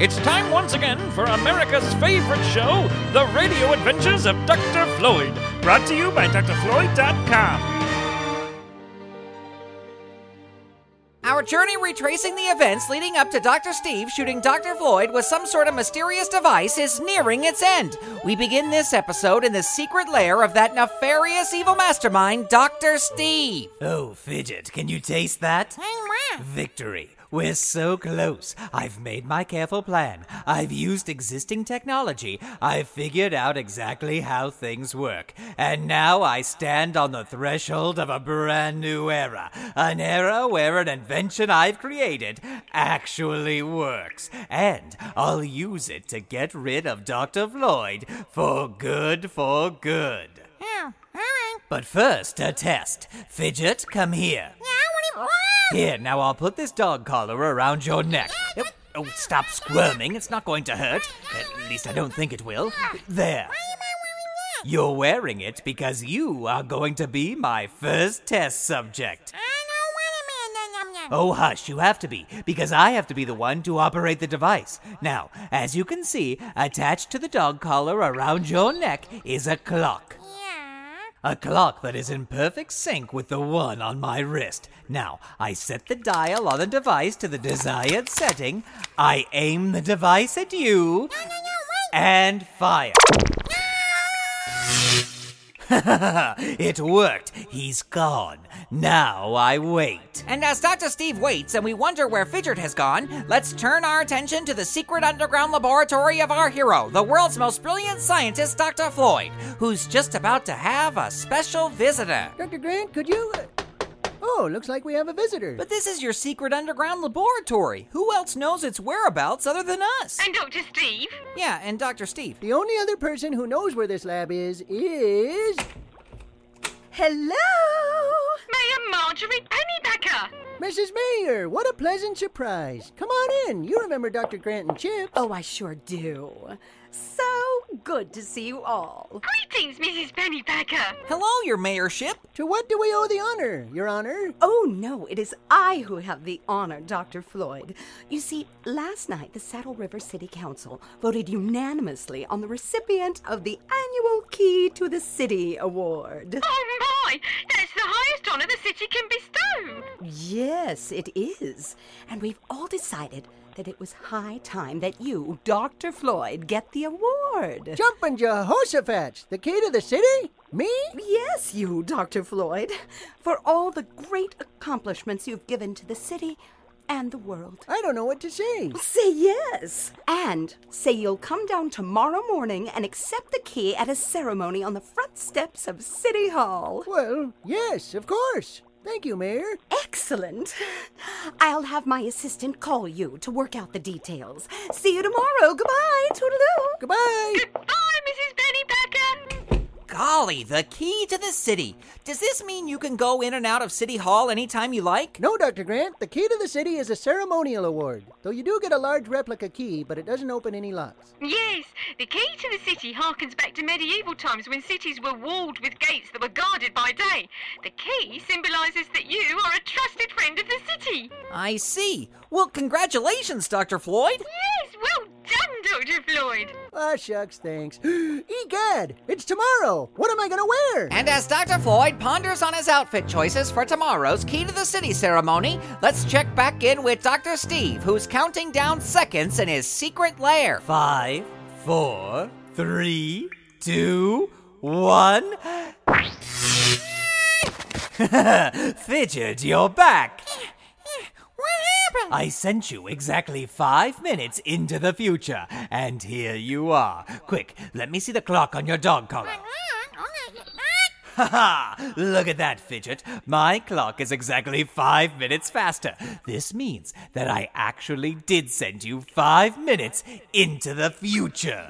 It's time once again for America's favorite show, The Radio Adventures of Dr. Floyd, brought to you by drfloyd.com. Our journey retracing the events leading up to Dr. Steve shooting Dr. Floyd with some sort of mysterious device is nearing its end. We begin this episode in the secret lair of that nefarious evil mastermind, Dr. Steve. Oh, Fidget, can you taste that? Victory. We're so close. I've made my careful plan. I've used existing technology. I've figured out exactly how things work. And now I stand on the threshold of a brand new era. An era where an invention I've created actually works. And I'll use it to get rid of Dr. Floyd for good, for good. But first, a test. Fidget, come here. Here, now I'll put this dog collar around your neck. Oh, oh, stop squirming. It's not going to hurt. At least I don't think it will. There. You're wearing it because you are going to be my first test subject. Oh, hush, you have to be, because I have to be the one to operate the device. Now, as you can see, attached to the dog collar around your neck is a clock. A clock that is in perfect sync with the one on my wrist. Now, I set the dial on the device to the desired setting. I aim the device at you. And fire. it worked. He's gone. Now I wait. And as Dr. Steve waits and we wonder where Fidget has gone, let's turn our attention to the secret underground laboratory of our hero, the world's most brilliant scientist, Dr. Floyd, who's just about to have a special visitor. Dr. Grant, could you. Uh, Oh, looks like we have a visitor. But this is your secret underground laboratory. Who else knows its whereabouts other than us? And Dr. Steve? Yeah, and Dr. Steve. The only other person who knows where this lab is is. Hello! Mayor Marjorie Pennypacker! Mrs. Mayor, what a pleasant surprise. Come on in. You remember Dr. Grant and Chips. Oh, I sure do. So good to see you all. Greetings, Mrs. Pennypacker. Hello, your mayorship. To what do we owe the honor, Your Honor? Oh, no, it is I who have the honor, Dr. Floyd. You see, last night the Saddle River City Council voted unanimously on the recipient of the annual Key to the City Award. Oh, my! That's the highest honor the city can bestow. Yes, it is. And we've all decided that it was high time that you, Dr. Floyd, get the award. Jumpin' Jehoshaphat, the key to the city? Me? Yes, you, Dr. Floyd, for all the great accomplishments you've given to the city and the world. I don't know what to say. Say yes. And say you'll come down tomorrow morning and accept the key at a ceremony on the front steps of City Hall. Well, yes, of course. Thank you, Mayor. Excellent. I'll have my assistant call you to work out the details. See you tomorrow. Goodbye. Toodaloo. Goodbye. Goodbye, Mrs. Pennypacker. Golly, the key to the city. Does this mean you can go in and out of City Hall anytime you like? No, Dr. Grant. The key to the city is a ceremonial award. Though you do get a large replica key, but it doesn't open any locks. Yes, the key to the city harkens back to medieval times when cities were walled with gates that were guarded by day. The key symbolizes that you are a trusted friend of the city. I see. Well, congratulations, Dr. Floyd. Yes, well done, Dr. Floyd. Ah, shucks, thanks. Egad, it's tomorrow. What am I gonna wear? And as Dr. Floyd ponders on his outfit choices for tomorrow's Key to the City ceremony, let's check back in with Dr. Steve, who's counting down seconds in his secret lair. Five, four, three, two, one. Fidget, you're back. Happened? I sent you exactly five minutes into the future, and here you are. Quick, let me see the clock on your dog collar. Ha ha! Look at that, Fidget. My clock is exactly five minutes faster. This means that I actually did send you five minutes into the future.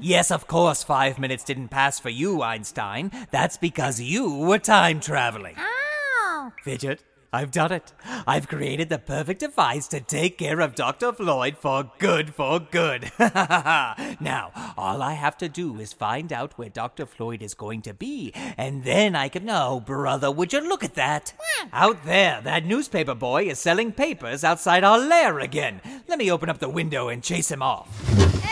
Yes, of course, five minutes didn't pass for you, Einstein. That's because you were time traveling. Oh. Fidget, I've done it. I've created the perfect device to take care of Dr. Floyd for good, for good. now, all I have to do is find out where Dr. Floyd is going to be, and then I can know, brother, would you look at that? Out there, that newspaper boy is selling papers outside our lair again. Let me open up the window and chase him off.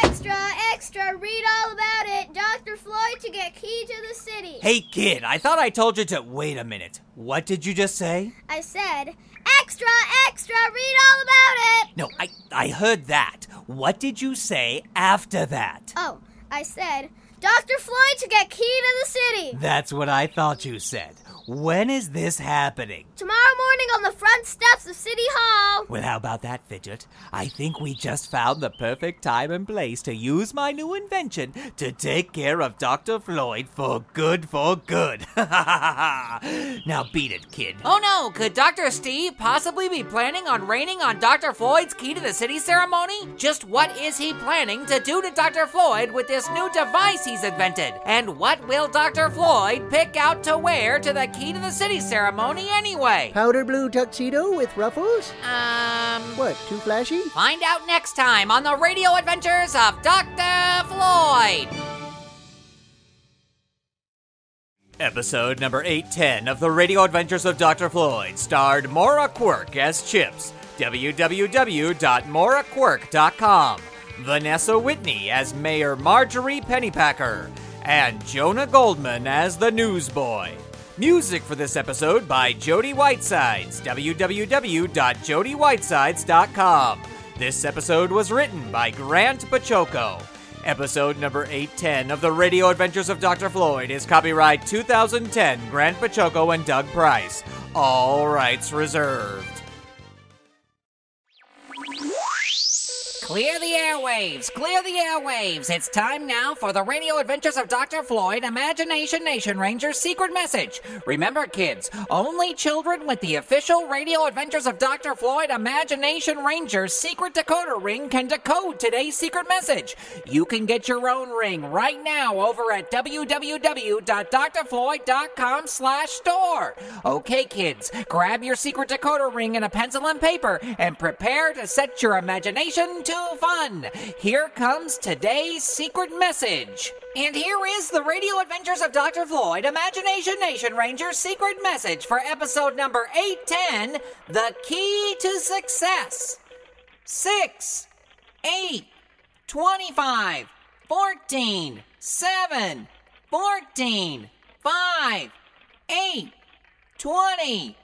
Extra, extra, read all about it. Dr. Floyd to get key to the city. Hey, kid, I thought I told you to. Wait a minute. What did you just say? I said, extra, extra, read all about it. No, I, I heard that. What did you say after that? Oh, I said, Dr. Floyd to get key to the city. That's what I thought you said. When is this happening? Tomorrow morning on the front steps of City Hall. Well, how about that, Fidget? I think we just found the perfect time and place to use my new invention to take care of Dr. Floyd for good, for good. now beat it, kid. Oh no, could Dr. Steve possibly be planning on raining on Dr. Floyd's key to the city ceremony? Just what is he planning to do to Dr. Floyd with this new device he's invented? And what will Dr. Floyd pick out to wear to the key to the city ceremony anyway? Powder blue tuxedo with ruffles? Um, What, too flashy? find out next time on the radio adventures of Dr. Floyd. Episode number 810 of The Radio Adventures of Dr. Floyd starred Maura Quirk as Chips. www.mauraquirk.com. Vanessa Whitney as Mayor Marjorie Pennypacker. And Jonah Goldman as the newsboy. Music for this episode by Jody Whitesides. www.jodywhitesides.com. This episode was written by Grant Baciocco. Episode number 810 of the Radio Adventures of Dr. Floyd is copyright 2010 Grant Baciocco and Doug Price. All rights reserved. Clear the airwaves! Clear the airwaves! It's time now for the Radio Adventures of Dr. Floyd Imagination Nation Ranger's secret message. Remember, kids, only children with the official Radio Adventures of Dr. Floyd Imagination Ranger's secret decoder ring can decode today's secret message. You can get your own ring right now over at www.drfloyd.com slash store. Okay, kids, grab your secret decoder ring and a pencil and paper and prepare to set your imagination to fun. Here comes today's secret message. And here is the Radio Adventures of Dr. Floyd Imagination Nation Ranger's secret message for episode number 810 The Key to Success. 6, 8, 25, 14, 7, 14, 5, 8, 20,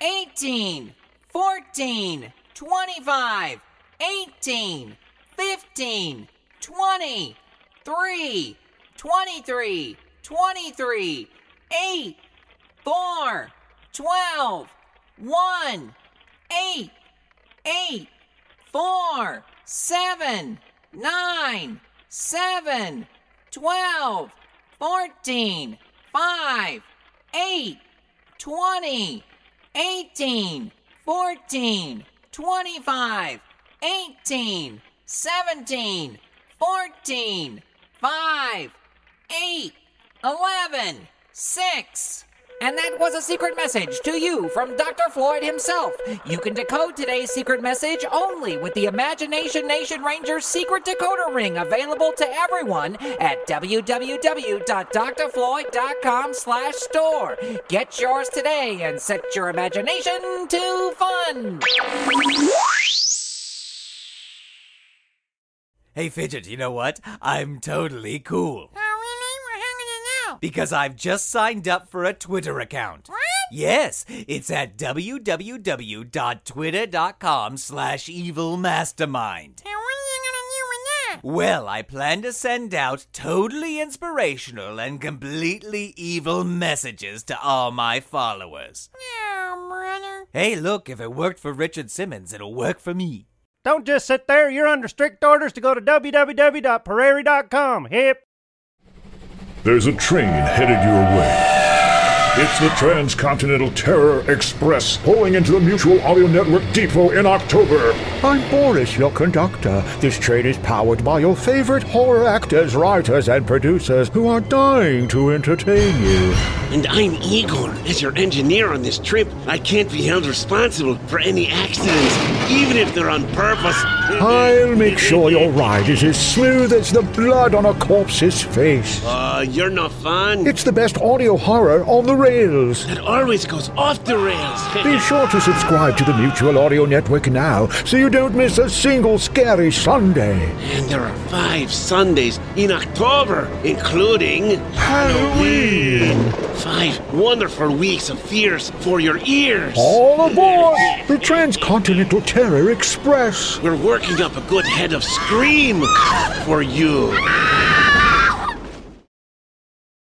18, 14, 25, 18, 15, 20, 3, 23, 23, 8, 4, 12, 1, 8, 8, 4, 7, 9, 7, 12, 14, 5, 8, 20, 18, 14, 25, 18, 17, 14, 5, 8, 11, 6. And that was a secret message to you from Dr. Floyd himself. You can decode today's secret message only with the Imagination Nation Ranger's secret decoder ring available to everyone at www.drfloyd.com slash store. Get yours today and set your imagination to fun. Hey, Fidget, you know what? I'm totally cool. Oh, really? Well, how did you know? Because I've just signed up for a Twitter account. What? Yes, it's at www.twitter.com slash evilmastermind. And what are you gonna do with that? Well, I plan to send out totally inspirational and completely evil messages to all my followers. Oh, brother. Hey, look, if it worked for Richard Simmons, it'll work for me. Don't just sit there. You're under strict orders to go to www.prairie.com. Hip. There's a train headed your way. It's the Transcontinental Terror Express pulling into the Mutual Audio Network Depot in October. I'm Boris, your conductor. This train is powered by your favorite horror actors, writers, and producers who are dying to entertain you. And I'm Igor. As your engineer on this trip, I can't be held responsible for any accidents, even if they're on purpose. I'll make sure your ride is as smooth as the blood on a corpse's face. Uh, you're not fun. It's the best audio horror on the rails. It always goes off the rails. Be sure to subscribe to the Mutual Audio Network now so you don't miss a single scary Sunday. And there are five Sundays in October, including Halloween. Five wonderful weeks of fears for your ears. All aboard the Transcontinental Terror Express. We're working up a good head of Scream for you.